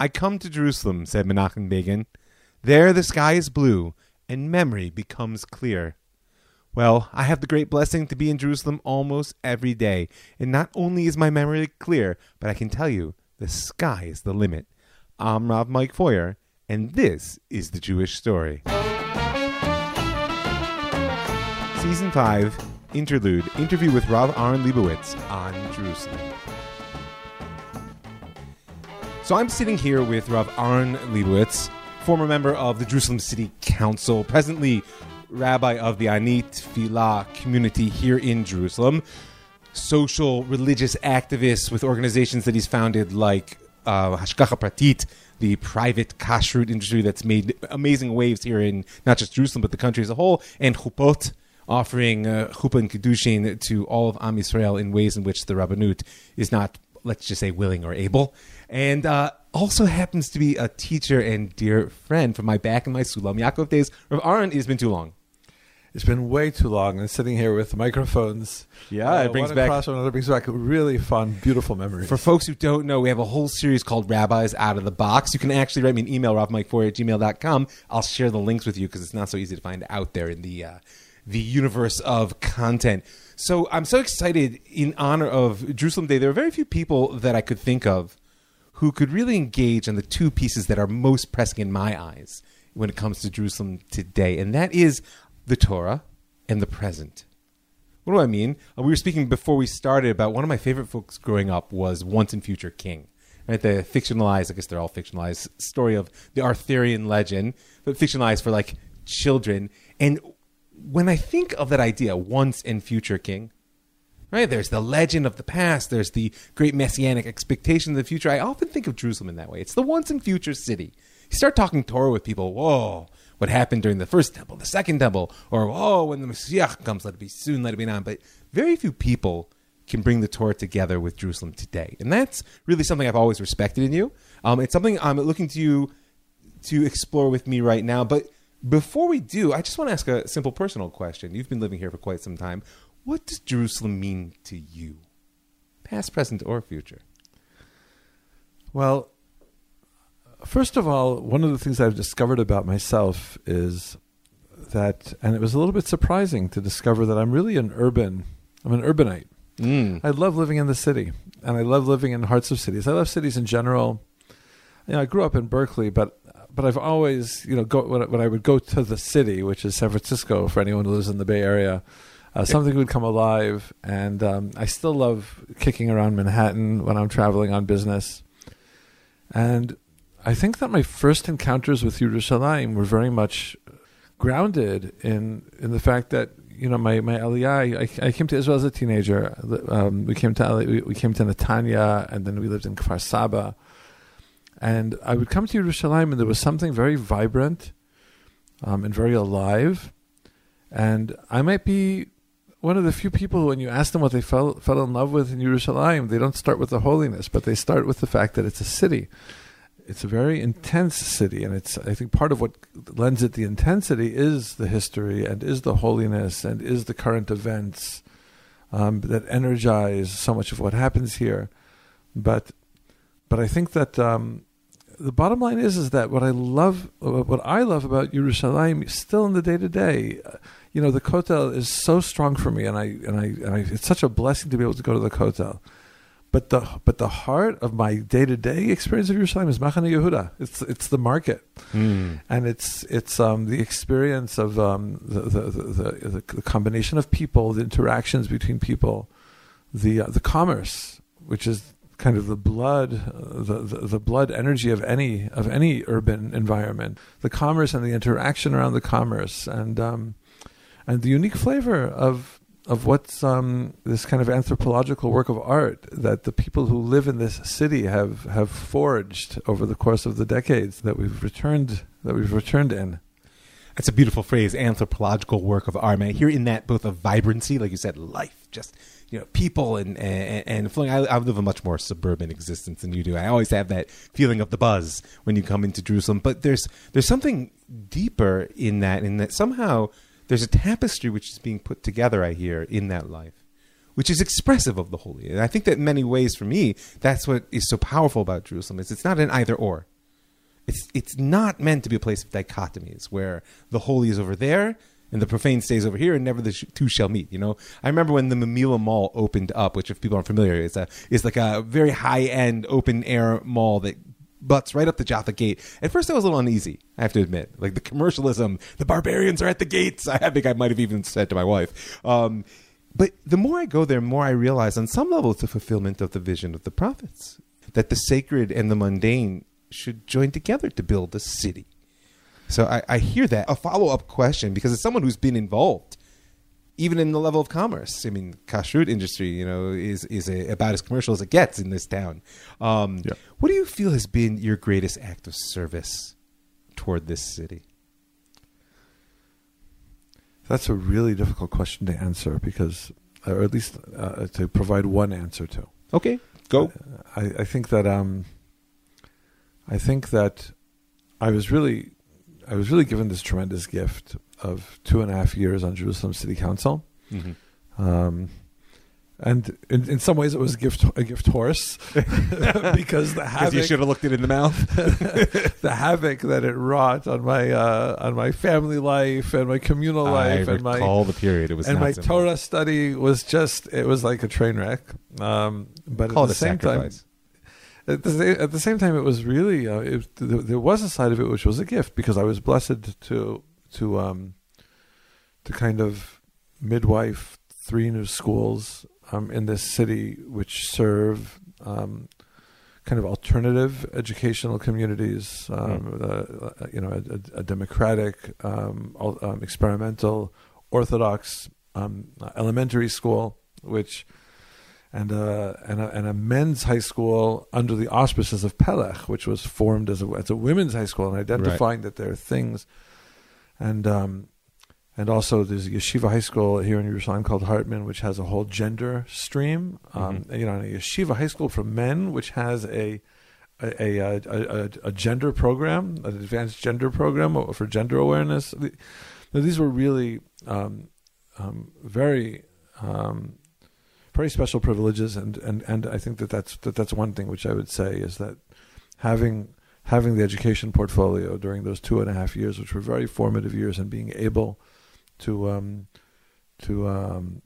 I come to Jerusalem, said Menachem Begin. There the sky is blue, and memory becomes clear. Well, I have the great blessing to be in Jerusalem almost every day, and not only is my memory clear, but I can tell you the sky is the limit. I'm Rav Mike Feuer, and this is the Jewish story. Season 5, Interlude, interview with Rav Aaron Leibowitz on Jerusalem. So I'm sitting here with Rav Aaron Leibowitz, former member of the Jerusalem City Council, presently rabbi of the Anit Tefillah community here in Jerusalem, social religious activist with organizations that he's founded like uh, Hashgacha Pratit, the private kashrut industry that's made amazing waves here in not just Jerusalem but the country as a whole, and Chupot, offering uh, chuppah and kiddushin to all of Am Yisrael in ways in which the Rabbanut is not, let's just say, willing or able. And uh, also happens to be a teacher and dear friend from my back in my Sulam Yaakov days. Rav Aaron, it's been too long. It's been way too long, and sitting here with microphones. Yeah, uh, it brings back across another brings back really fun, beautiful memories. For folks who don't know, we have a whole series called Rabbis Out of the Box. You can actually write me an email, ravmike4 at gmail.com. I'll share the links with you because it's not so easy to find out there in the uh, the universe of content. So I'm so excited in honor of Jerusalem Day. There are very few people that I could think of who could really engage on the two pieces that are most pressing in my eyes when it comes to Jerusalem today, and that is the Torah and the present. What do I mean? Uh, we were speaking before we started about one of my favorite books growing up was Once and Future King. Right, the fictionalized, I guess they're all fictionalized story of the Arthurian legend, but fictionalized for like children. And when I think of that idea, once and future king, right? There's the legend of the past. There's the great messianic expectation of the future. I often think of Jerusalem in that way. It's the once and future city. You start talking Torah with people. Whoa, what happened during the first temple, the second temple, or oh, when the Messiah comes, let it be soon, let it be now. But very few people can bring the Torah together with Jerusalem today, and that's really something I've always respected in you. Um, it's something I'm looking to you to explore with me right now. But before we do, I just want to ask a simple personal question. You've been living here for quite some time. What does Jerusalem mean to you, past, present, or future? Well, first of all, one of the things I've discovered about myself is that, and it was a little bit surprising to discover that I'm really an urban, I'm an urbanite. Mm. I love living in the city, and I love living in hearts of cities. I love cities in general. You know, I grew up in Berkeley, but but I've always, you know, go when, when I would go to the city, which is San Francisco, for anyone who lives in the Bay Area, uh, something would come alive, and um, I still love kicking around Manhattan when I'm traveling on business. And I think that my first encounters with Yerushalayim were very much grounded in in the fact that you know my my Aliyah. I, I came to Israel as a teenager. Um, we came to we, we came to Netanya, and then we lived in Kfar Saba. And I would come to Yerushalayim, and there was something very vibrant um, and very alive. And I might be one of the few people when you ask them what they fell fell in love with in Yerushalayim, they don't start with the holiness, but they start with the fact that it's a city. It's a very intense city, and it's I think part of what lends it the intensity is the history and is the holiness and is the current events um, that energize so much of what happens here. But but I think that um, the bottom line is is that what I love what I love about Yerushalayim still in the day to day you know the kotel is so strong for me and I and I and I it's such a blessing to be able to go to the kotel but the but the heart of my day to day experience of Yerushalayim is Machane Yehuda. It's it's the market, mm. and it's it's um, the experience of um, the, the, the, the, combination of people, the interactions between people, the uh, the commerce, which is kind of the blood, the, the, the blood energy of any of any urban environment, the commerce and the interaction around the commerce, and um, and the unique flavor of of what's um, this kind of anthropological work of art that the people who live in this city have have forged over the course of the decades that we've returned that we've returned in. That's a beautiful phrase, anthropological work of art. Man, here in that both of vibrancy, like you said, life, just you know, people and and, and flowing. I, I, live a much more suburban existence than you do. I always have that feeling of the buzz when you come into Jerusalem. But there's there's something deeper in that, in that somehow there's a tapestry which is being put together. I hear in that life, which is expressive of the holy. And I think that in many ways, for me, that's what is so powerful about Jerusalem. Is it's not an either or. It's it's not meant to be a place of dichotomies where the holy is over there and the profane stays over here, and never the two shall meet. You know, I remember when the Mamilla Mall opened up, which if people aren't familiar, is a is like a very high end open air mall that butts right up the Jaffa Gate. At first, I was a little uneasy. I have to admit, like the commercialism, the barbarians are at the gates. I think I might have even said to my wife. Um, but the more I go there, the more I realize on some level it's a fulfillment of the vision of the prophets that the sacred and the mundane should join together to build a city. So I, I hear that. A follow up question, because as someone who's been involved, even in the level of commerce, I mean, kashrut industry, you know, is is a, about as commercial as it gets in this town. Um, Yeah. What do you feel has been your greatest act of service toward this city? That's a really difficult question to answer because, or at least uh, to provide one answer to. Okay, go. I, I think that um, I think that I was really, I was really given this tremendous gift of two and a half years on Jerusalem City Council, Mm-hmm. um, and in, in some ways it was a gift a gift horse because the havoc you should have looked it in the mouth. the havoc that it wrought on my uh, on my family life and my communal life I and my recall the period. It was and my. Torah study was just it was like a train wreck. Um, but Call at the same sacrifice. time, at the, at the same time, it was really uh, it, th- there was a side of it which was a gift because I was blessed to to um, to kind of midwife three new schools um, in this city which serve um, kind of alternative educational communities. Um, uh, you know, a, a democratic, um, al- um, experimental, orthodox um, elementary school, which and a, and a and a men's high school under the auspices of Pelech, which was formed as a as a women's high school, and identifying that there are things, and um, and also there's a yeshiva high school here in Jerusalem called Hartman, which has a whole gender stream. Um, You know, and a yeshiva high school for men, which has a a, a, a, a, a gender program, an advanced gender program for gender awareness. Now, These were really um, um, very um, very special privileges, and, and, and I think that that's that that's one thing which I would say is that having having the education portfolio during those two and a half years, which were very formative years, and being able to um, to um,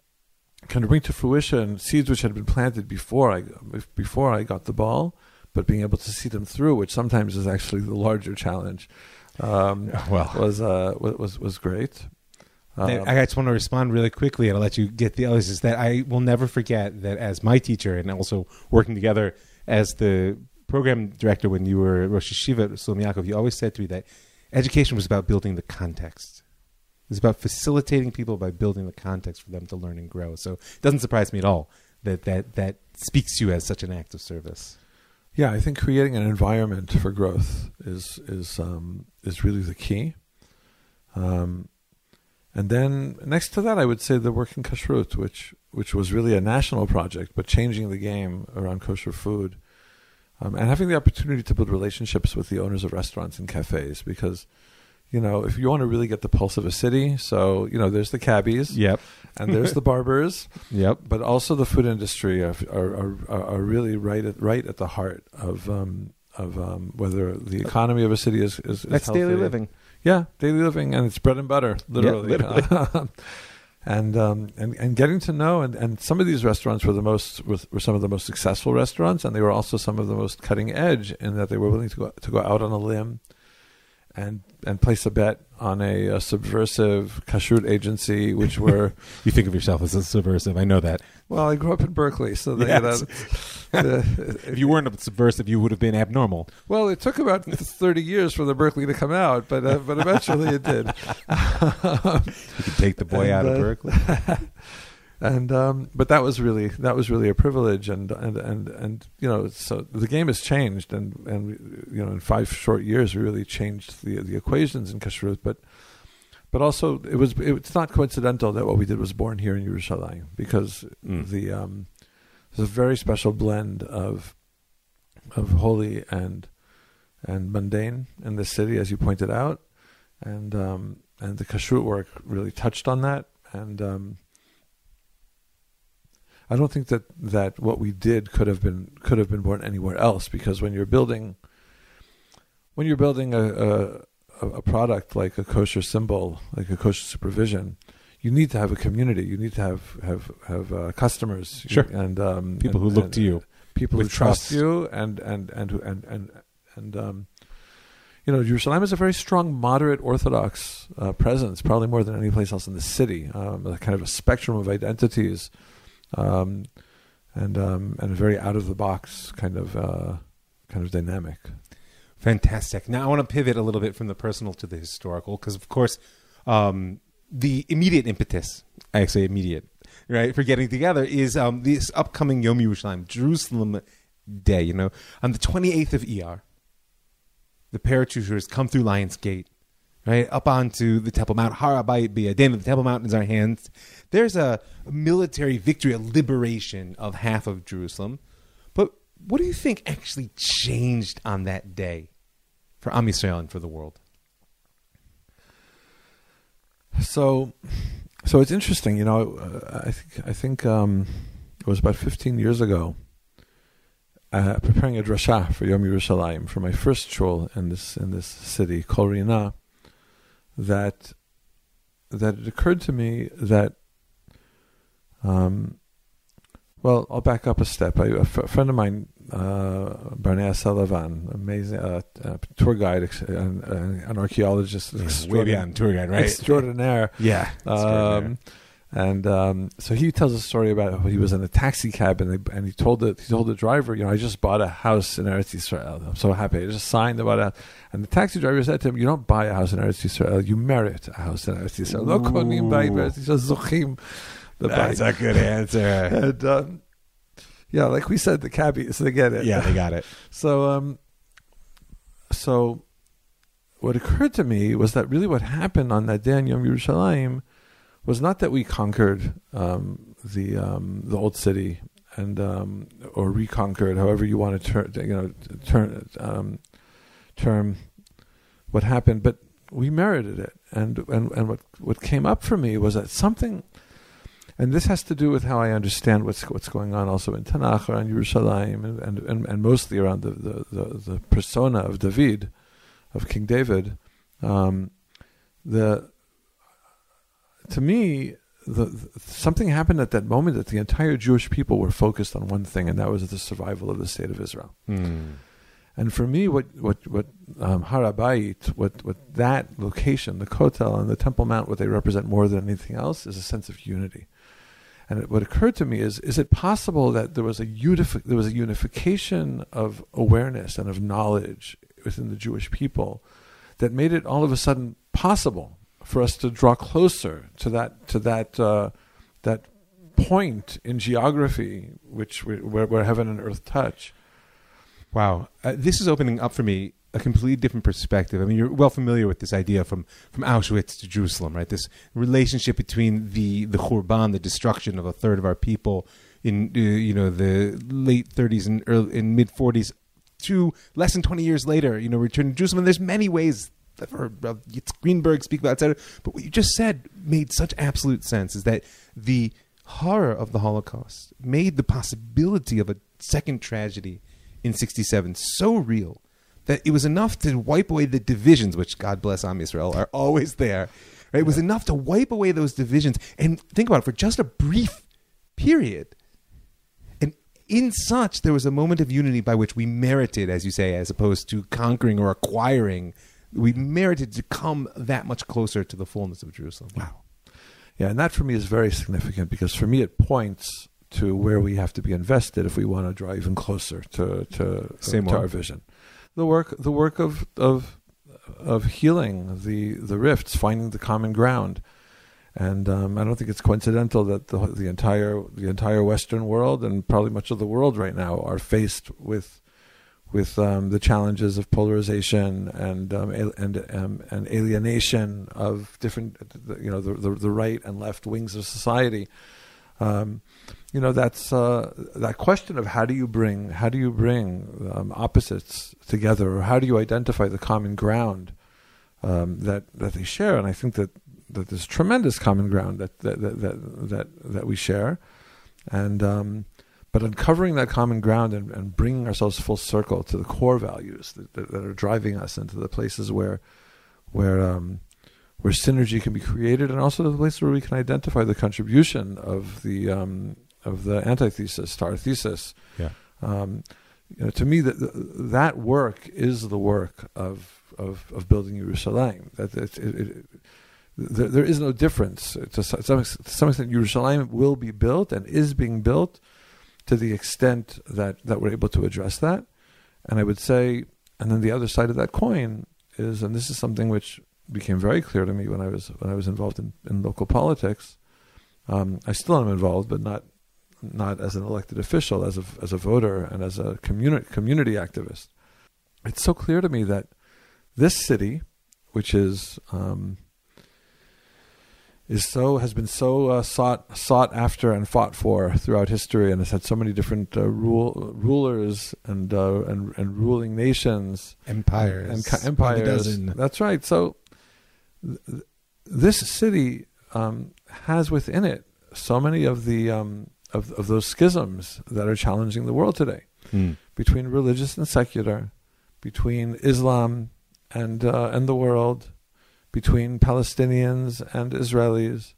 kind of bring to fruition seeds which had been planted before I before I got the ball, but being able to see them through, which sometimes is actually the larger challenge, um, Well, was uh, was was great. Um, I I just want to respond really quickly, and I'll let you get the others. Is that I will never forget that as my teacher, and also working together as the program director when you were Rosh Yeshiva at you always said to me that education was about building the context. It's about facilitating people by building the context for them to learn and grow. So it doesn't surprise me at all that that that speaks to you as such an act of service. Yeah, I think creating an environment for growth is is um, is really the key. Um, and then next to that, I would say the work in kashrut, which which was really a national project, but changing the game around kosher food, um, and having the opportunity to build relationships with the owners of restaurants and cafes, because you know if you want to really get the pulse of a city, so you know there's the cabbies Yep. and there's the barbers, Yep. but also the food industry are are, are, are really right at right at the heart of um, of um, whether the economy of a city is is, is That's daily living. Yeah, daily living, and it's bread and butter, literally. literally. and um, and and getting to know, and, and some of these restaurants were the most were, were some of the most successful restaurants, and they were also some of the most cutting edge in that they were willing to go to go out on a limb, and and place a bet on a, a subversive kashrut agency, which were You think of yourself as a subversive. I know that. well, I grew up in Berkeley, so they, Yes. uh, If you weren't a subversive, you would have been abnormal. Well, it took about thirty years for the Berkeley to come out, but uh, but eventually it did. You could take the boy And, out of uh, Berkeley. And um, but that was really that was really a privilege, and and and and you know, so the game has changed, and and you know, in five short years, we really changed the the equations in kashrut, but. But also, it was it's not coincidental that what we did was born here in Yerushalayim because Mm. the um, there's a very special blend of of holy and and mundane in the city, as you pointed out, and um, and the kashrut work really touched on that. And um, I don't think that that what we did could have been could have been born anywhere else because when you're building when you're building a a, a product like a kosher symbol, like a kosher supervision, you need to have a community. You need to have have have uh, customers, Sure. and um, People and- who look and- to you. people who trust you, and and and who- and and and um, you know, Jerusalem is a very strong moderate Orthodox uh, presence, probably more than any place else in the city. Um, a kind of a spectrum of identities, um, and um, and a very out of the box kind of uh, kind of dynamic. Fantastic. Now I want to pivot a little bit from the personal to the historical because, of course, um, the immediate impetus, I say immediate, right, for getting together is um, this upcoming Yom Yerushalayim, Jerusalem Day. You know, on the 28th of ER, the paratroopers come through Lions Gate, right, up onto the Temple Mount. Harabayit B'Yadenu, the Temple Mount is in our hands. There's a, military victory, a liberation of half of Jerusalem. But what do you think actually changed on that day for Am Yisrael and for the world? So, so it's interesting. You know, I think I think um, it was about 15 years ago. Uh, preparing a drasha for Yom Yerushalayim for my first shul in this in this city, Kol Rina, that that it occurred to me that, um, well, I'll back up a step. I, a f- friend of mine, uh, Barnea Selavan, amazing uh, uh, tour guide ex- and, uh, an archaeologist, Way extraordin- beyond tour guide, right? extraordinaire. yeah. Um, and um, so he tells a story about how he was in a taxi cab and, they, and he told the he told the driver, you know, I just bought a house in Eretz Israel. I'm so happy. I just signed about it. And the taxi driver said to him, "You don't buy a house in Eretz Israel. You merit a house in Eretz Yisrael. Lo konim bayit Ooh. zochim That's a good answer. And um, yeah, like we said, the cabbies they get it. yeah, they got it. So, um, so what occurred to me was that really what happened on that day in Yom Yerushalayim was not that we conquered um, the um, the old city and um, or reconquered, however you want to turn, you know, um, term what happened, but we merited it. And and and what what came up for me was that something. And this has to do with how I understand what's what's going on also in Tanakh around Yerushalayim and, and, and, and mostly around the, the, the, the persona of David, of King David. Um, the to me, the, the- something happened at that moment that the entire Jewish people were focused on one thing, and that was the survival of the state of Israel. Hmm. And for me, what what what um, Harabayit, what what that location, the Kotel and the Temple Mount, what they represent more than anything else is a sense of unity. And it, what occurred to me is: is it possible that there was a unifi- there was a unification of awareness and of knowledge within the Jewish people that made it all of a sudden possible for us to draw closer to that to that uh, that point in geography, which we, where, where heaven and earth touch. Wow, uh, this is opening up for me a completely different perspective. I mean, you're well familiar with this idea from from Auschwitz to Jerusalem, right? This relationship between the the Khurban, the destruction of a third of our people in uh, you know the late 30s and early in mid 40s, to less than 20 years later, you know, return to Jerusalem. And there's many ways. I've heard uh, Greenberg speak about, etc. But what you just said made such absolute sense. Is that the horror of the Holocaust made the possibility of a second tragedy in 67 so real that it was enough to wipe away the divisions, which God bless Am Yisrael are always there. Right? It was enough to wipe away those divisions and think about it for just a brief period. And in such, there was a moment of unity by which we merited, as you say, as opposed to conquering or acquiring. We merited to come that much closer to the fullness of Jerusalem. Wow. Yeah, and that for me is very significant because for me it points to where we have to be invested if we want to draw even closer to to, Say to our vision. The work the work of of of healing the the rifts, finding the common ground. And um, I don't think it's coincidental that the the entire the entire Western world and probably much of the world right now are faced with with um, the challenges of polarization and um, and um, and alienation of different, you know, the, the the right and left wings of society. Um, you know, that's uh, that question of how do you bring how do you bring um, opposites together, or how do you identify the common ground um, that that they share? And I think that that there's tremendous common ground that that that that that, that we share. and but uncovering that common ground and, and bringing ourselves full circle to the core values that, that, that are driving us into the places where where um, where synergy can be created, and also the place where we can identify the contribution of the um, of the antithesis to our thesis. Yeah. Um, you know, to me, that that work is the work of of, of building Yerushalayim. That it, it, it, there, there is no difference. To some, to some extent, Yerushalayim will be built and is being built to the extent that, that we're able to address that. And I would say, and then the other side of that coin is, and this is something which became very clear to me when I was when I was involved in, in local politics. Um, I still am involved, but not not as an elected official, as a as a voter and as a community community activist. It's so clear to me that this city, which is um, is so has been so uh, sought sought after and fought for throughout history, and has had so many different uh, rule, rulers and, uh, and and ruling nations, empires, and, empires. That's right. So th- this city um, has within it so many of the um, of of those schisms that are challenging the world today, hmm. between religious and secular, between Islam and uh, and the world between Palestinians and Israelis,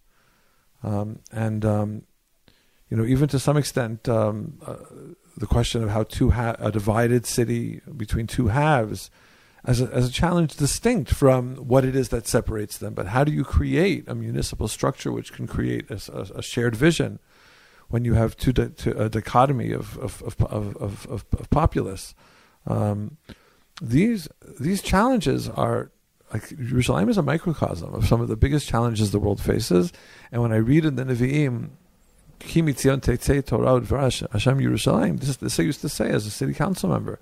um, and um, you know even to some extent um, uh, the question of how two ha- a divided city between two halves as a, as a challenge distinct from what it is that separates them. But how do you create a municipal structure which can create a, a, a shared vision when you have two, di- a dichotomy of of of of, of, of, of populace? Um, these these challenges are like Jerusalem is a microcosm of some of the biggest challenges the world faces. And when I read in the Nevi'im, Hashem Yerushalayim, this, this I used to say as a city council member.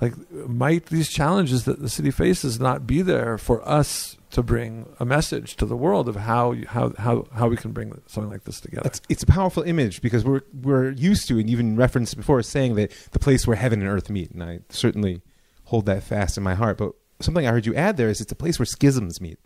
Like, might these challenges that the city faces not be there for us to bring a message to the world of how how how, how we can bring something like this together? It's, it's a powerful image because we're we're used to and even referenced before saying that the place where heaven and earth meet, and I certainly hold that fast in my heart. But something I heard you add there is it's a place where schisms meet,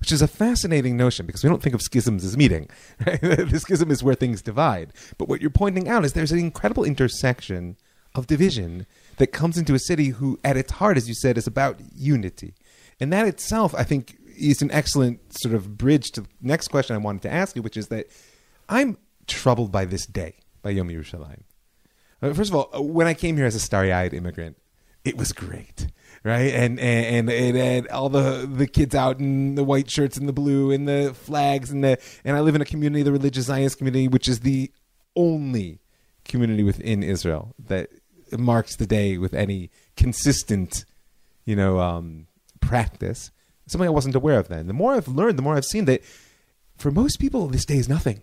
which is a fascinating notion because we don't think of schisms as meeting. Right? the schism is where things divide. But what you're pointing out is there's an incredible intersection of division that comes into a city who, at its heart, as you said, is about unity. And that itself, I think, is an excellent sort of bridge to the next question I wanted to ask you, which is that I'm troubled by this day, by Yom Yerushalayim. Uh, first of all, when I came here as a starry-eyed immigrant, it was great right? And and and, and all the the kids out in the white shirts and the blue and the flags and the and I live in a community, the religious Zionist community, which is the only community within Israel that marks the day with any consistent, you know, um, practice. Something I wasn't aware of then. The more I've learned, the more I've seen that for most people, this day is nothing.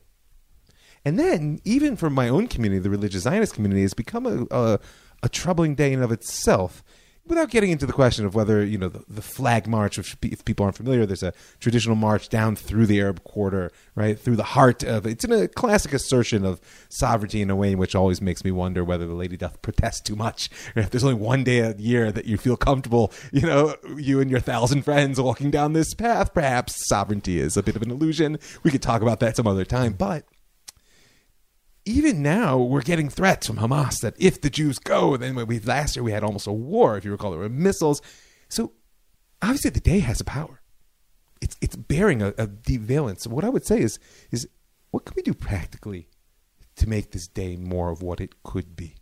And then, even for my own community, the religious Zionist community, has become a, a, a troubling day in of itself without getting into the question of whether you know the, the, flag march, which if people aren't familiar, there's a traditional march down through the Arab quarter, right through the heart of it's in a classic assertion of sovereignty in a way in which always makes me wonder whether the lady doth protest too much. If there's only one day a year that you feel comfortable, you know, you and your thousand friends walking down this path, perhaps sovereignty is a bit of an illusion. We could talk about that some other time, but even now we're getting threats from Hamas that if the Jews go, then we last year we had almost a war, if you recall, there were missiles. So obviously the day has a power. It's it's bearing a, a deep valence. So what I would say is is what can we do practically to make this day more of what it could be?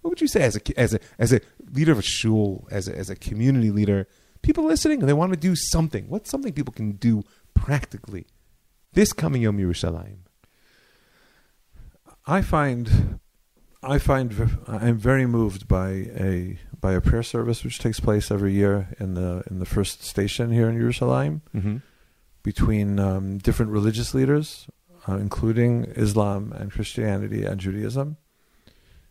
What would you say as a as a as a leader of a shul, as a, as a community leader? People listening and they want to do something. What's something people can do practically this coming Yom Yerushalayim? I find I find I'm very moved by a by a prayer service which takes place every year in the in the first station here in Jerusalem mm-hmm. between um, different religious leaders, uh, including Islam and Christianity and Judaism,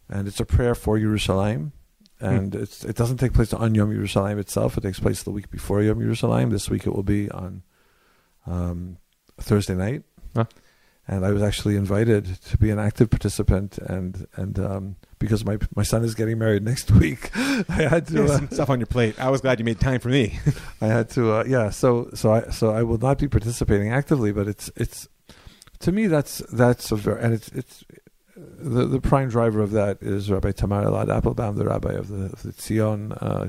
and it's a prayer for Jerusalem. Hmm. And mm. it's, it doesn't take place on Yom Yerushalayim itself. It takes place the week before Yom Yerushalayim. This week it will be on um, Thursday night. Huh and I was actually invited to be an active participant. And and um, because my my son is getting married next week, I had to uh, some stuff on your plate. I was glad you made time for me. I had to, uh, yeah. So so I so I will not be participating actively, but it's it's to me that's that's a very and it's it's the, the prime driver of that is Rabbi Tamar Elad Appelbaum, the rabbi of the, of the Zion uh,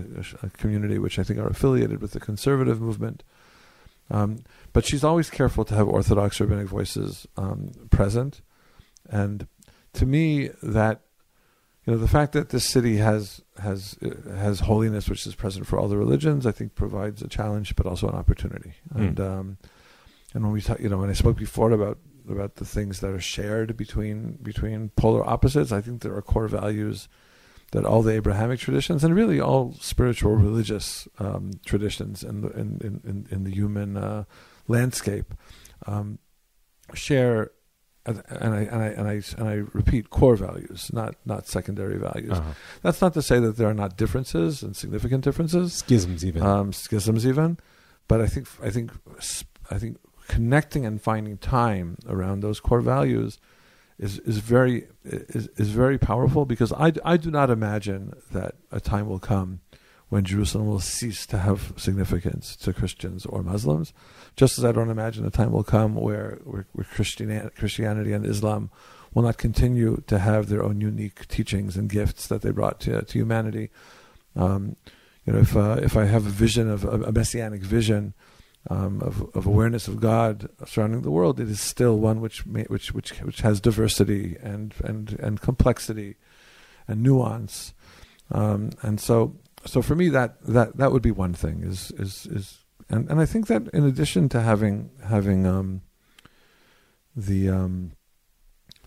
community, which I think are affiliated with the conservative movement. Um, but she's always careful to have Orthodox rabbinic voices um, present, and to me, that you know the fact that this city has has uh, has holiness, which is present for all the religions, I think provides a challenge, but also an opportunity. Mm. And um, and when we talk, you know, when I spoke before about about the things that are shared between between polar opposites. I think there are core values that all the Abrahamic traditions and really all spiritual religious um, traditions in the in in, in the human uh, landscape um, share. And I, and I and I and I repeat core values, not not secondary values. Uh-huh. That's not to say that there are not differences and significant differences, Schisms, even. um, schisms even. But I think I think I think connecting and finding time around those core values is is very is is very powerful because I, I do not imagine that a time will come when Jerusalem will cease to have significance to Christians or Muslims, just as I don't imagine a time will come where where, where Christianity, Christianity and Islam will not continue to have their own unique teachings and gifts that they brought to to humanity. Um, you know, if uh, if I have a vision of a, a messianic vision um, of, of awareness of God surrounding the world, it is still one which may, which which which has diversity and and and complexity and nuance, um, and so so for me that that that would be one thing is is is and and I think that in addition to having having um, the um,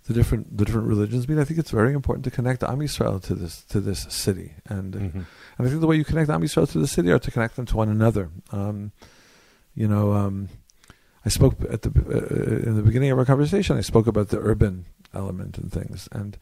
the different the different religions meet, I think it's very important to connect Am Yisrael to this to this city, and Mhm. and I think the way you connect Am Yisrael to the city are to connect them to one another. Um, you know, um, I spoke at the uh, in the beginning of our conversation. I spoke about the urban element and things, and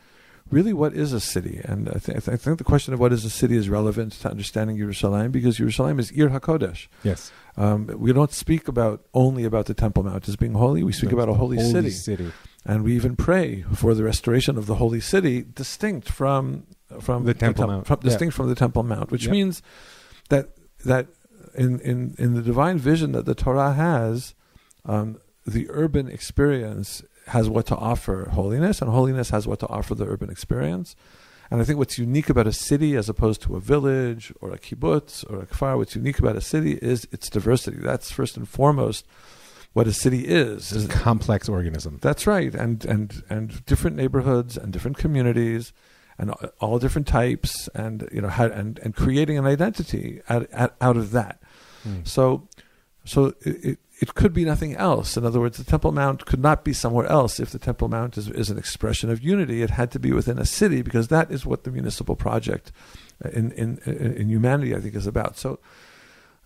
really, what is a city? And I, th- I, th- I think the question of what is a city is relevant to understanding Yerushalayim because Yerushalayim is Ir Hakodesh. yes. Um, we don't speak about only about the Temple Mount as being holy. We speak No, about a the holy, city. city. and we even pray for the restoration of the holy city, distinct from from The Temple Mount. from, Yeah. distinct from the Temple Mount, which Yep. means that that in, in in the divine vision that the Torah has, um, the urban experience has what to offer holiness, and holiness has what to offer the urban experience. And I think what's unique about a city as opposed to a village or a kibbutz or a kfar, what's unique about a city is its diversity. That's first and foremost what a city is. It's is a complex organism. that's right, and and and different neighborhoods and different communities, and all different types, and you know, how, and and creating an identity out out, out of that. Mm. So, so it, it it could be nothing else. In other words, the Temple Mount could not be somewhere else. If the Temple Mount is is an expression of unity, it had to be within a city because that is what the municipal project in in in humanity, I think, is about. So.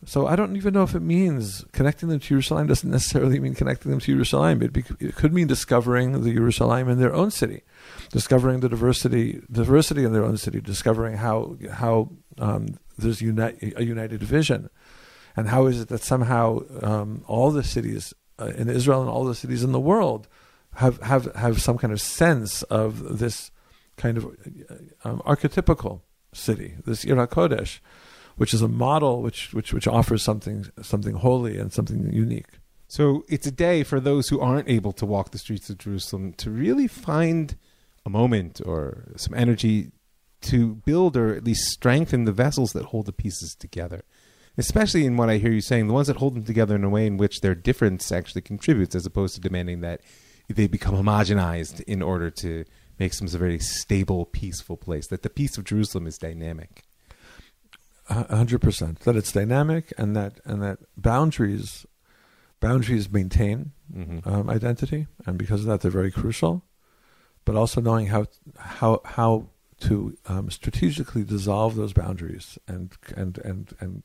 So I don't even know if it means connecting them to Jerusalem doesn't necessarily mean connecting them to Jerusalem. It, be, it could mean discovering the Jerusalem in their own city, discovering the diversity diversity in their own city, discovering how how um, there's uni- a united vision, and how is it that somehow um, all the cities uh, in Israel and all the cities in the world have have have some kind of sense of this kind of um, archetypical city, this Ir Kodesh which is a model which which which offers something something holy and something unique. So it's a day for those who aren't able to walk the streets of Jerusalem to really find a moment or some energy to build or at least strengthen the vessels that hold the pieces together. Especially in what I hear you saying, the ones that hold them together in a way in which their difference actually contributes, as opposed to demanding that they become homogenized in order to make some a very stable, peaceful place. That the peace of Jerusalem is dynamic. A hundred percent. That it's dynamic and that and that boundaries boundaries maintain hmm um, identity, and because of that, they're very crucial. But also knowing how how how to um, strategically dissolve those boundaries and and and and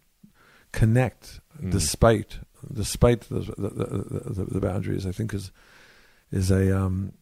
connect Mm. despite despite the the, the the the boundaries, I think is is a um,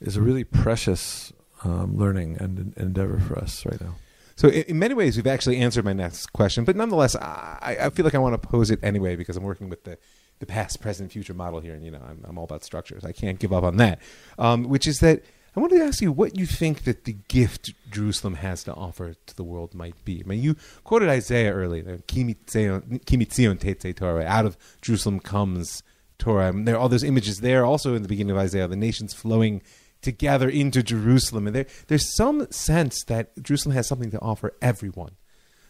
is a really precious um, learning and en- endeavor for us right now. So in, in many ways, we've actually answered my next question, but nonetheless, I, I feel like I want to pose it anyway because I'm working with the, the past, present, future model here, and you know I'm, I'm all about structures. I can't give up on that. Um, which is that I wanted to ask you what you think that the gift Jerusalem has to offer to the world might be. I mean, you quoted Isaiah earlier, "Kimi Tzion Kimi Tzion Tetzei Torah." Out of Jerusalem comes Torah. And there are all those images there. Also in the beginning of Isaiah, the nations flowing together into Jerusalem. And there, there's some sense that Jerusalem has something to offer everyone.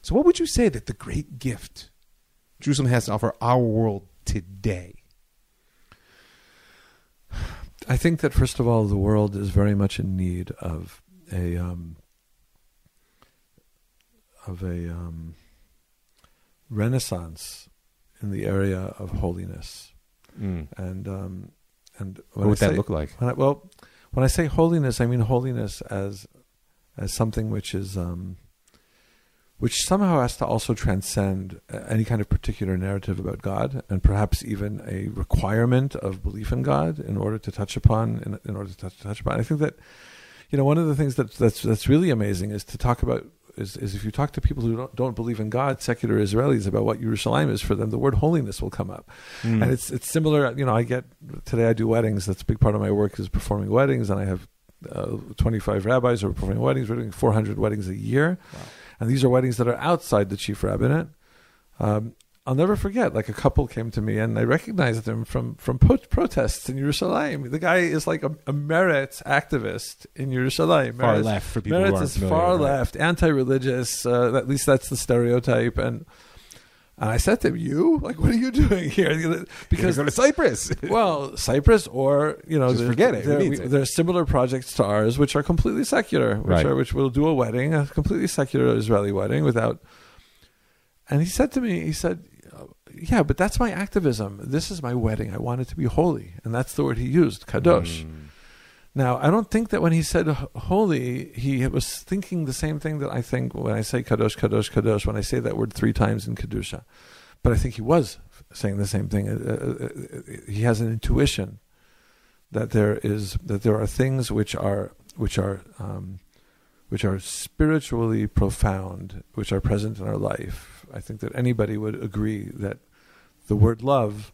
So, what would you say that the great gift Jerusalem has to offer our world today? I think that first of all, the world is very much in need of a um, of a um, renaissance in the area of holiness, Mm. and um, and What would I that look like? When I, well, when I say holiness, I mean holiness as as something which is um, which somehow has to also transcend uh, any kind of particular narrative about God, and perhaps even a requirement of belief in God in order to touch upon in, in order to touch, touch upon. I think that you know one of the things that that's that's really amazing is to talk about. Is, is if you talk to people who don't, don't believe in God, secular Israelis, about what Jerusalem is for them, the word holiness will come up Mm. and it's it's similar. You know, I get today. I do weddings. That's a big part of my work is performing weddings, and I have uh, 25 rabbis who are performing weddings. We're doing 400 weddings a year, Wow. And these are weddings that are outside the chief rabbinate. Um, I'll never forget. Like a couple came to me, and I recognized him from from po- protests in Yerushalayim. The guy is like a, a Meretz activist in Yerushalayim. far Meretz- left for people who Meretz is familiar, far right? left, anti-religious. Uh, at least that's the stereotype. And and I said to him, "You like, what are you doing here?" Because go to Cyprus. well, Cyprus or you know, Just forget it. There, needs we- it? there are similar projects to ours, which are completely secular, which Right. are which will do a wedding, a completely secular Israeli wedding, without. And he said to me, he said, "Yeah, but that's my activism. This is my wedding. I want it to be holy, and that's the word he used, kadosh." Mm. Now, I don't think that when he said holy, he was thinking the same thing that I think when I say kadosh, kadosh, kadosh, when I say that word three times in Kedusha. But I think he was saying the same thing. Uh, uh, uh, He has an intuition that there is that there are things which are which are um, which are spiritually profound, which are present in our life. I think that anybody would agree that the word love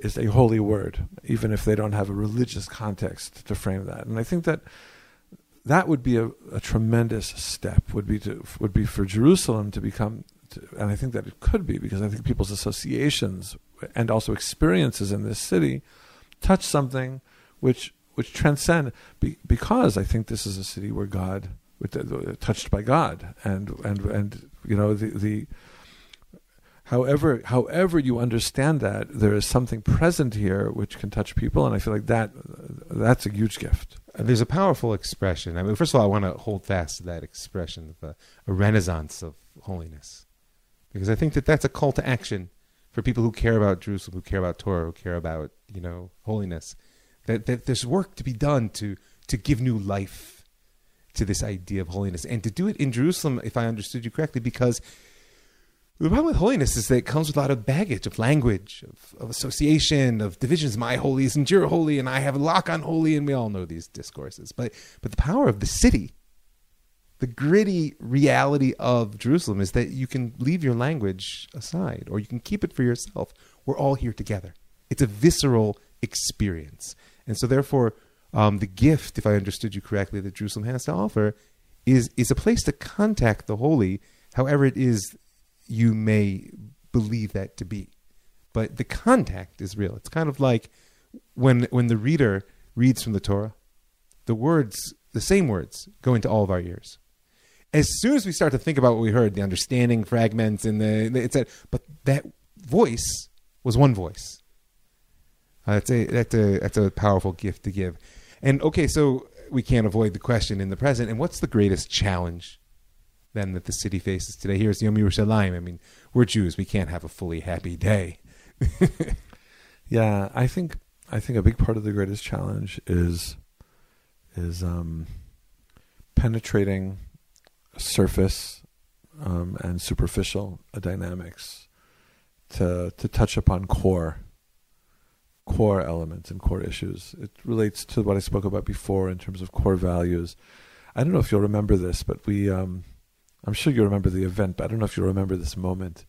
is a holy word, even if they don't have a religious context to frame that. And I think that that would be a, a tremendous step. Would be to would be for Jerusalem to become, to, and I think that it could be because I think people's associations and also experiences in this city touch something which which transcend. Be, because I think this is a city where God, touched by God, and and and you know the the however however you understand that there is something present here which can touch people and i feel like that that's a huge gift Uh, There's a powerful expression. I mean, first of all, I want to hold fast to that expression of a, a renaissance of holiness, because I think that that's a call to action for people who care about Jerusalem, who care about Torah, who care about you know holiness. That, that there's work to be done to to give new life to this idea of holiness, and to do it in Jerusalem, if I understood you correctly, because the problem with holiness is that it comes with a lot of baggage of language, of, of association, of divisions. My holy isn't your holy, and I have a lock on holy, and we all know these discourses. But but the power of the city, the gritty reality of Jerusalem is that you can leave your language aside, or you can keep it for yourself. We're all here together. It's a visceral experience, and so therefore, um, the gift, if I understood you correctly, that Jerusalem has to offer, is is a place to contact the holy, however it is you may believe that to be. But the contact is real. It's kind of like when when the reader reads from the Torah, the words, the same words, go into all of our ears. As soon as we start to think about what we heard, the understanding fragments and the, the it's but that voice was one voice. Uh, that's a that's a that's a powerful gift to give. And okay, so we can't avoid the question in the present. And what's the greatest challenge then that the city faces today? Here's Yom Yerushalayim. I mean, we're Jews. We can't have a fully happy day. yeah i think i think a big part of the greatest challenge is is um penetrating surface um, and superficial dynamics to to touch upon core core elements and core issues. It relates to what I spoke about before in terms of core values. I don't know if you'll remember this, but we um, I'm sure you remember the event, but I don't know if you remember this moment.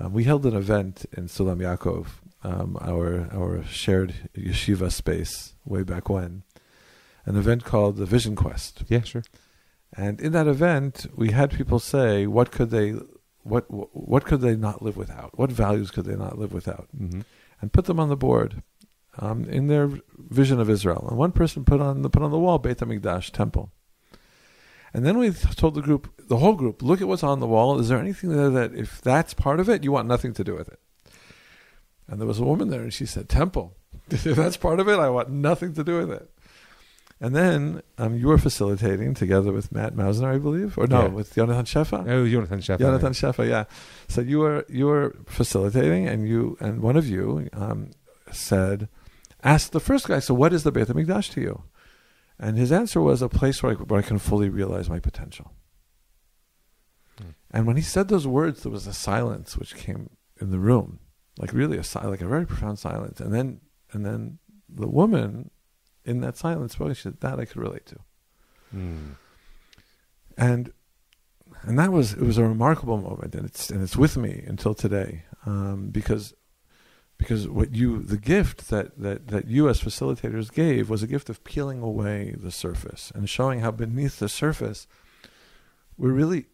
Um, we held an event in Sulam Yaakov, um, our our shared yeshiva space way back when, an event called the Vision Quest. Yeah, sure. And in that event, we had people say, "What could they, what what could they not live without? What values could they not live without?" Mm-hmm. And put them on the board. um, in their vision of Israel. And one person put on the put on the wall Beit Hamikdash temple. And then we told the group, the whole group, look at what's on the wall. Is there anything there that, if that's part of it, you want nothing to do with it? And there was a woman there, and she said, Temple. if that's part of it, I want nothing to do with it. And then um, you were facilitating together with Matt Mausner, I believe, or no, Yeah. with Jonathan Shefa. Oh, Jonathan Sheff. Jonathan Shefa, yeah. So you were you were facilitating, and you and one of you um, said, asked the first guy, "So what is the Beit Hamikdash to you?" And his answer was a place where I, where I can fully realize my potential. Hmm. And when he said those words, there was a silence which came in the room, like really a si- like a very profound silence. And then and then the woman in that silence spoke. She said, "That I could relate to." Mm. and and that was it was a remarkable moment and it's and it's with me until today um, because because what you the gift that, that that you as facilitators gave was a gift of peeling away the surface and showing how beneath the surface we're really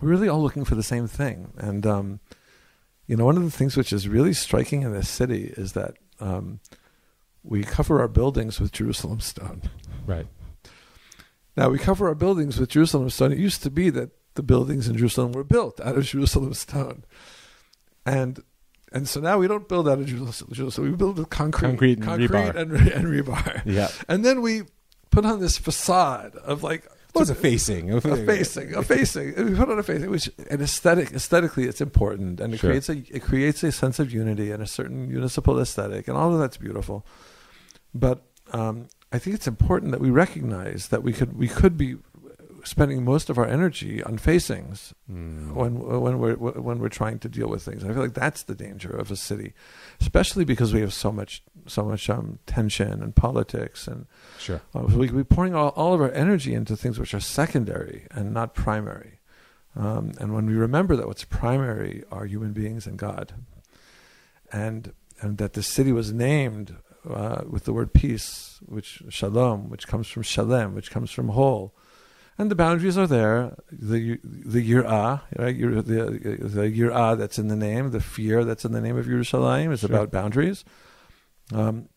we're really all looking for the same thing and um, you know one of the things which is really striking in this city is that um, we cover our buildings with Jerusalem stone Right. now we cover our buildings with Jerusalem stone. It used to be that the buildings in Jerusalem were built out of Jerusalem stone, and and so now we don't build out of Jerusalem. So We build with concrete, Concrete and rebar. and, re- and rebar. Yeah. And then we put on this facade of like Well, it's a facing. a facing, a facing. We put on a facing, which and aesthetic, aesthetically, it's important, and it Sure. creates a it creates a sense of unity and a certain municipal aesthetic, and all of that's beautiful. But um, I think it's important that we recognize that we could we could be spending most of our energy on facings Mm. when when we're when we're trying to deal with things. I feel like that's the danger of a city, especially because we have so much so much um, tension and politics and Sure. uh, we could be pouring all, all of our energy into things which are secondary and not primary. Um, and when we remember that what's primary are human beings and God, and and that the city was named uh, with the word peace, which shalom, which comes from shalem, which comes from whole, and the boundaries are there. The the yirah, right? Yir- The the yirah that's in the name, the fear that's in the name of Yerushalayim is Sure. about boundaries. Um,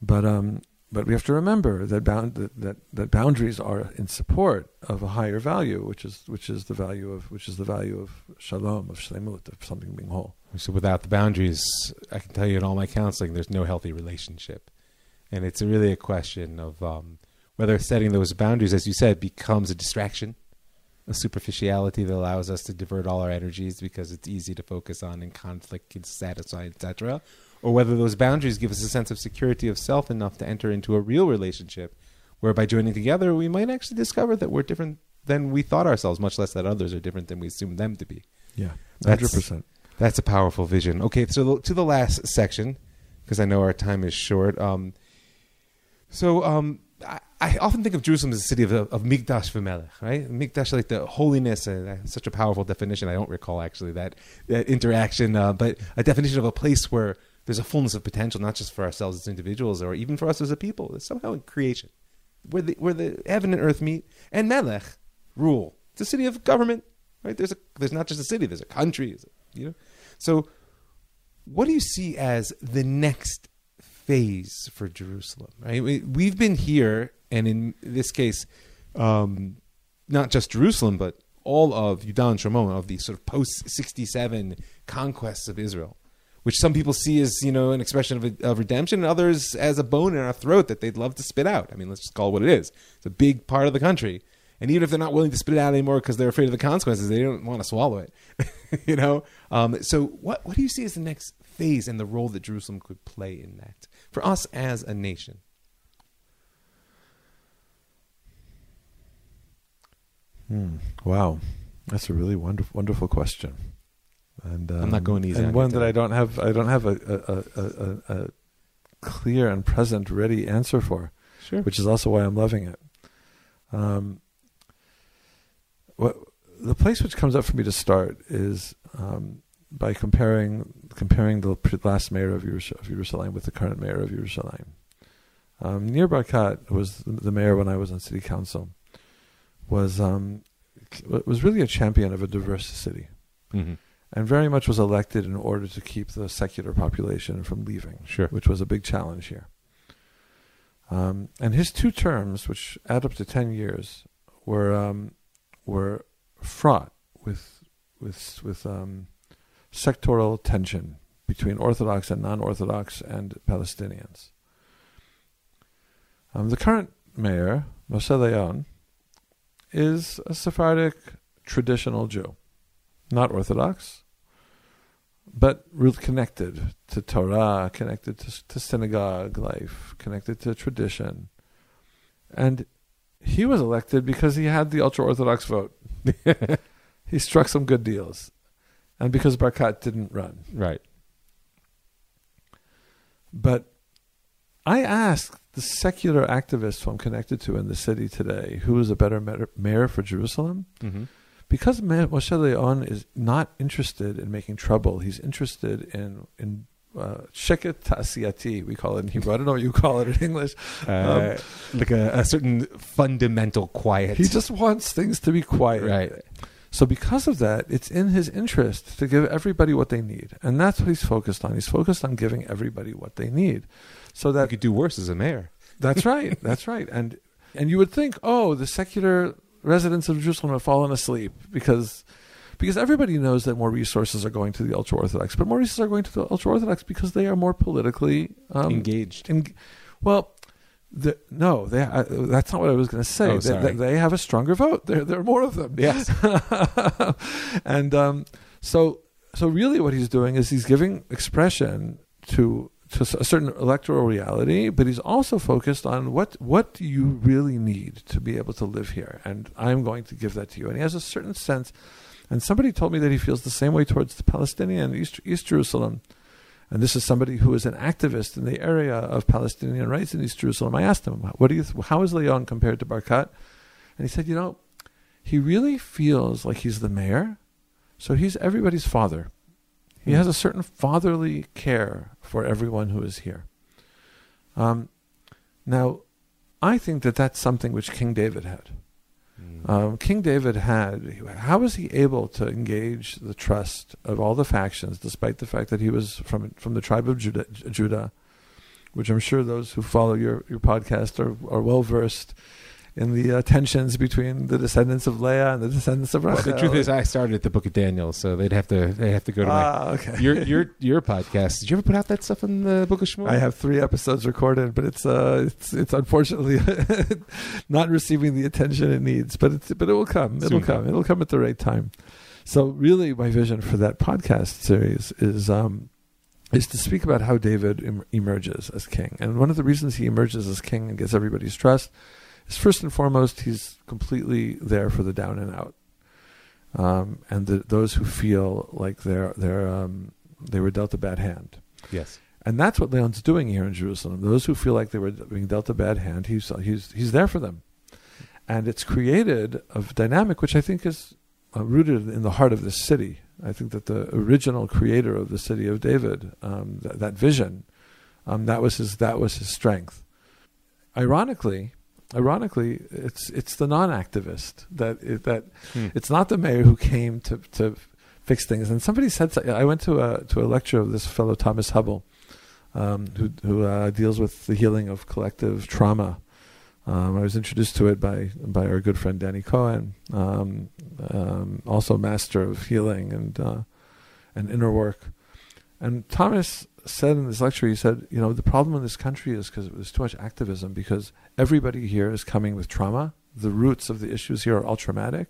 but um, but we have to remember that bound that, that, that boundaries are in support of a higher value, which is which is the value of which is the value of shalom, of shlemut, of something being whole. So without the boundaries, I can tell you in all my counseling, there's no healthy relationship, and it's really a question of um, whether setting those boundaries, as you said, becomes a distraction, a superficiality that allows us to divert all our energies because it's easy to focus on in conflict, and satisfy, etc., or whether those boundaries give us a sense of security of self enough to enter into a real relationship, where by joining together we might actually discover that we're different than we thought ourselves, much less that others are different than we assume them to be. Yeah, hundred percent. That's a powerful vision. Okay, so to the last section, because I know our time is short. Um, so um, I, I often think of Jerusalem as a city of, of Mikdash v'melech, right? Mikdash, like the holiness, and such a powerful definition. I don't recall actually that, that interaction, uh, but a definition of a place where there's a fullness of potential, not just for ourselves as individuals, or even for us as a people. It's somehow in creation, where the where the heaven and earth meet, and melech rule. It's a city of government, right? There's a there's not just a city. There's a country. You know, so what do you see as the next phase for Jerusalem? Right, we, we've been here, and in this case, um, not just Jerusalem, but all of Yudan and Shomron of the sort of post sixty seven conquests of Israel, which some people see as you know an expression of, of redemption, and others as a bone in our throat that they'd love to spit out. I mean, let's just call it what it is. It's a big part of the country. And even if they're not willing to spit it out anymore because they're afraid of the consequences, they don't want to swallow it. you know. Um, so, what what do you see as the next phase and the role that Jerusalem could play in that for us as a nation? Hmm. Wow, that's a really wonderful, wonderful question. And um, I'm not going easy And on one that. I don't have, I don't have a a, a, a, clear and present, ready answer for, Sure. which is also why I'm loving it. Um, what the place which comes up for me to start is um, by comparing comparing the last mayor of, Yerus- of Jerusalem with the current mayor of Jerusalem. Um, Nir Barkat was the mayor when I was on city council. Was um, was really a champion of a diverse city, hmm and very much was elected in order to keep the secular population from leaving, Sure. which was a big challenge here. Um, and his two terms, which add up to ten years, were um, were fraught with with with um, sectoral tension between Orthodox and non-Orthodox and Palestinians. Um, the current mayor, Moshe Leon, is a Sephardic traditional Jew, not Orthodox, but really connected to Torah, connected to, to synagogue life, connected to tradition. And he was elected because he had the ultra Orthodox vote. he struck some good deals. And because Barkat didn't run. Right. But I asked the secular activists who I'm connected to in the city today who is a better mayor- for Jerusalem. Mm-hmm. Because Moshe Leon is not interested in making trouble, he's interested in in uh, sheket tasiyati, we call it in Hebrew. I don't know what you call it in English. Uh, like a, a certain fundamental quiet. He just wants things to be quiet. right. So because of that, it's in his interest to give everybody what they need, and that's what he's focused on. He's focused on giving everybody what they need, so You that could do worse as a mayor. That's right. That's right. And and you would think, oh, the secular residents of Jerusalem have fallen asleep because because everybody knows that more resources are going to the ultra orthodox, but more resources are going to the ultra orthodox because they are more politically um, Engaged. en- well, the, no, they, uh, that's not what I was going to say. Oh, they, they, they have a stronger vote. There, there are more of them. Yes. and um, so, so really, what he's doing is he's giving expression to to a certain electoral reality, but he's also focused on what what do you really need to be able to live here, and I'm going to give that to you. And he has a certain sense. And somebody told me that he feels the same way towards the Palestinian East, East Jerusalem. And this is somebody who is an activist in the area of Palestinian rights in East Jerusalem. I asked him, "What do you? Th- how is Leon compared to Barkat?" And he said, "You know, he really feels like he's the mayor, so he's everybody's father. He Hmm. has a certain fatherly care for everyone who is here. Um, now, I think that that's something which King David had. Mm. Um, King David had. How was he able to engage the trust of all the factions, despite the fact that he was from from the tribe of Judah, Judah which I'm sure those who follow your, your podcast are, are well versed in the uh, tensions between the descendants of Leah and the descendants of Well, the truth is, I started at the Book of Daniel, so they'd have to they have to go to my ah, okay. your your your podcast. Did you ever put out that stuff in the Book of Shmuel? I have three episodes recorded, but it's uh, it's it's unfortunately not receiving the attention it needs. But it's but it will come. It'll Soon come. come. It'll come at the right time. So really, my vision for that podcast series is um, is to speak about how David em- emerges as king, and one of the reasons he emerges as king and gets everybody's trust is first and foremost he's completely there for the down and out, um, and the, those who feel like they're they're um, they were dealt a bad hand. yes. And that's what Leon's doing here in Jerusalem. Those who feel like they were being dealt a bad hand, he's he's he's there for them, and it's created a dynamic which I think is uh, rooted in the heart of this city. I think that the original creator of the city of David, um, th- that vision, um, that was his that was his strength. Ironically, ironically, it's it's the non-activist that it, that Hmm. it's not the mayor who came to to fix things. And somebody said, I went to a to a lecture of this fellow Thomas Hübl, um, who who uh, deals with the healing of collective trauma. Um, I was introduced to it by by our good friend Danny Cohen, um, um, also master of healing and uh, and inner work. And Thomas said in this lecture, he said, you know, the problem in this country is because there's too much activism because everybody here is coming with trauma. The roots of the issues here are all traumatic.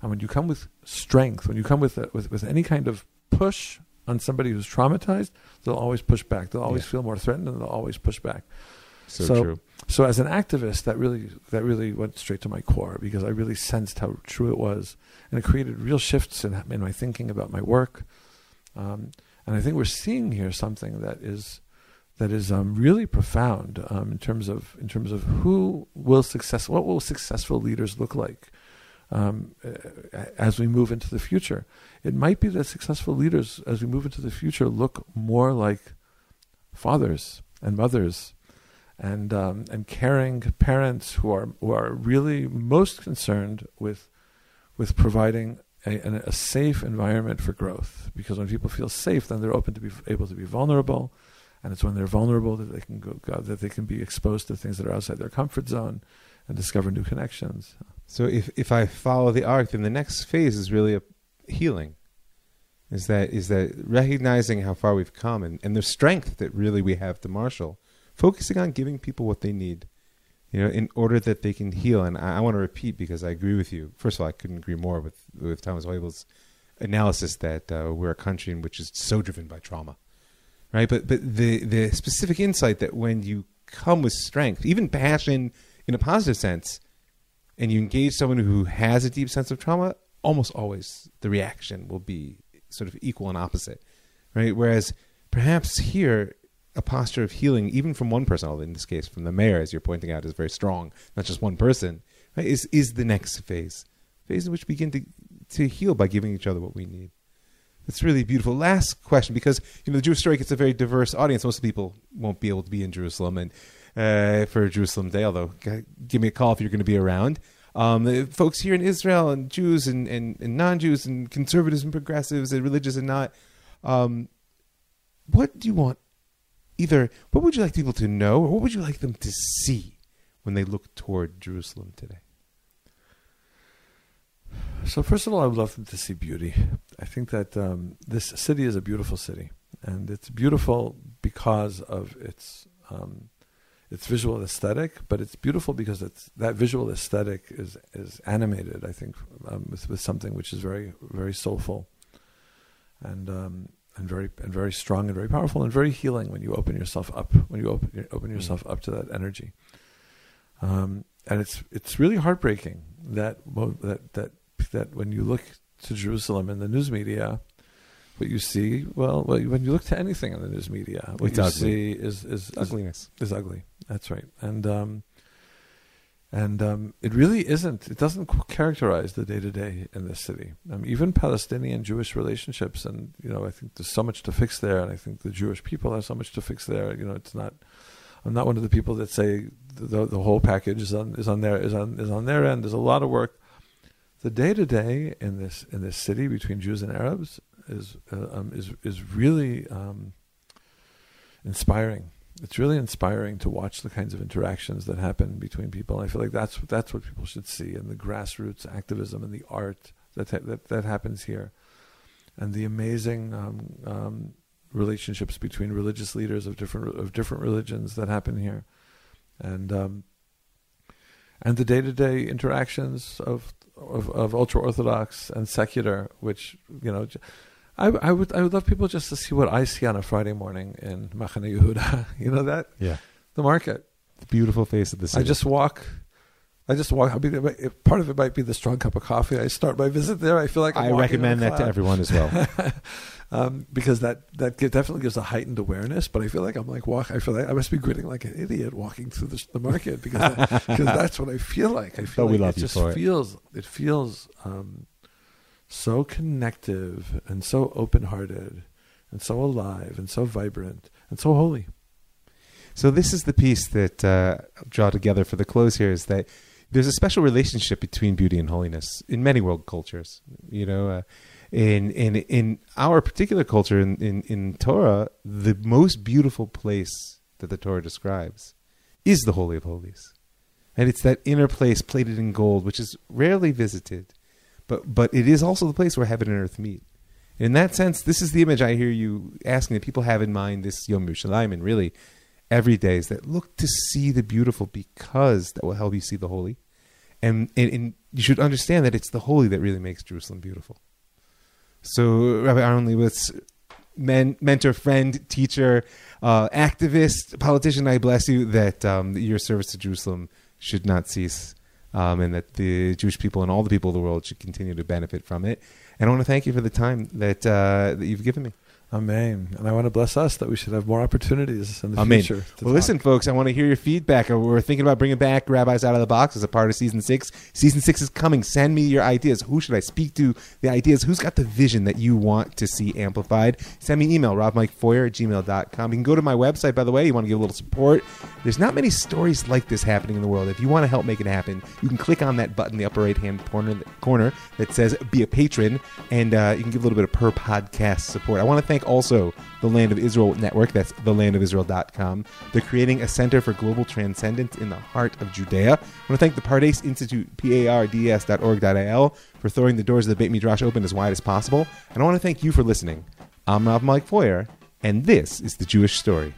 And when you come with strength, when you come with, with, with any kind of push on somebody who's traumatized, they'll always push back. They'll always Yeah. feel more threatened and they'll always push back. So, So- true. So as an activist, that really that really went straight to my core because I really sensed how true it was, and it created real shifts in, in my thinking about my work. Um, and I think we're seeing here something that is that is um, really profound um, in terms of in terms of who will success what will successful leaders look like um, as we move into the future. It might be that successful leaders as we move into the future look more like fathers and mothers and um, and caring parents who are who are really most concerned with with providing a, a safe environment for growth. Because when people feel safe, then they're open to be able to be vulnerable, and it's when they're vulnerable that they can go, go that they can be exposed to things that are outside their comfort zone and discover new connections. So if if I follow the arc, then the next phase is really a healing. Is that is that recognizing how far we've come and, and the strength that really we have to marshal, focusing on giving people what they need, you know, in order that they can heal. And I, I want to repeat because I agree with you. First of all, I couldn't agree more with with Thomas Hübl's analysis that uh, we're a country in which is so driven by trauma, right? But but the the specific insight that when you come with strength, even passion in a positive sense, and you engage someone who has a deep sense of trauma, almost always the reaction will be sort of equal and opposite, right? Whereas perhaps here, a posture of healing, even from one person, although in this case from the mayor, as you're pointing out, is very strong, not just one person, right? Is is the next phase, phase in which we begin to to heal by giving each other what we need. It's really beautiful. Last question, because you know the Jewish story gets a very diverse audience. Most people won't be able to be in Jerusalem and uh, for Jerusalem Day. Although, give me a call if you're going to be around. Um, folks here in Israel and Jews and, and, and non-Jews and conservatives and progressives and religious and not. Um, what do you want? Either what would you like people to know, or what would you like them to see when they look toward Jerusalem today? So first of all, I would love them to see beauty. I think that um, this city is a beautiful city, and it's beautiful because of its um, its visual aesthetic, but it's beautiful because it's that visual aesthetic is is animated. I think um, with with something which is very very soulful, and um, and very and very strong and very powerful and very healing when you open yourself up when you open open mm. yourself up to that energy. Um, and it's it's really heartbreaking that that that that when you look to Jerusalem in the news media, what you see, well, when you look to anything in the news media, what it's you ugly. see is is, is ugliness. Is ugly. That's right. And um, and um, it really isn't. It doesn't characterize the day to day in this city. Um, even Palestinian Jewish relationships, and you know, I think there's so much to fix there, and I think the Jewish people have so much to fix there. You know, it's not. I'm not one of the people that say the, the whole package is on is on their is on is on their end. There's a lot of work. The day to day in this in this city between Jews and Arabs is uh, um, is is really um, inspiring. It's really inspiring to watch the kinds of interactions that happen between people. I feel like that's that's what people should see, and the grassroots activism and the art that that that happens here, and the amazing um, um, relationships between religious leaders of different of different religions that happen here, and um, and the day to day interactions of of, of ultra orthodox and secular, which you know I, I would I would love people just to see what I see on a Friday morning in Machane Yehuda. you know that? Yeah. The market. The beautiful face of the city. I just walk. I just walk. I mean, part of it might be the strong cup of coffee. I start my visit there. I feel like I'm i recommend that to everyone as well, um, because that that definitely gives a heightened awareness. But I feel like I'm like walk. I feel like I must be grinning like an idiot walking through the, the market because because that's what I feel like. I feel like we love it just for feels it, it feels um, so connective and so open hearted and so alive and so vibrant and so holy. So this is the piece that uh, I'll draw together for the close here is that there's a special relationship between beauty and holiness in many world cultures. You know, uh, in in in our particular culture in, in in Torah, the most beautiful place that the Torah describes is the Holy of Holies, and it's that inner place plated in gold, which is rarely visited but but it is also the place where heaven and earth meet. In that sense, this is the image I hear you asking that people have in mind this Yom Yerushalayim, and really every day is that look to see the beautiful because that will help you see the holy, and and, and you should understand that it's the holy that really makes Jerusalem beautiful. So Rabbi Aaron Leibowitz, men, mentor, friend, teacher, uh, activist, politician, I bless you that um, your service to Jerusalem should not cease um, and that the Jewish people and all the people of the world should continue to benefit from it. And I want to thank you for the time that uh, that you've given me. Amen. And I want to bless us that we should have more opportunities in the Amen. future. Well, talk. listen, folks, I want to hear your feedback. Uh, We're thinking about bringing back Rabbis Out of the Box as a part of season six. Season six is coming. Send me your ideas. Who should I speak to? The ideas. Who's got the vision that you want to see amplified? Send me an email, ravmikefeuer at gmail.com. You can go to my website, by the way. You want to give a little support. There's not many stories like this happening in the world. If you want to help make it happen, you can click on that button in the upper right hand corner, corner that says Be a Patron, and uh, you can give a little bit of per podcast support. I want to thank also the Land of Israel Network. That's thelandofisrael.com. They're creating a center for global transcendence in the heart of Judea. I want to thank the Pardes Institute, P-A-R-D-S.org.il, for throwing the doors of the Beit Midrash open as wide as possible. And I want to thank you for listening. I'm Rav Mike Feuer, and this is The Jewish Story.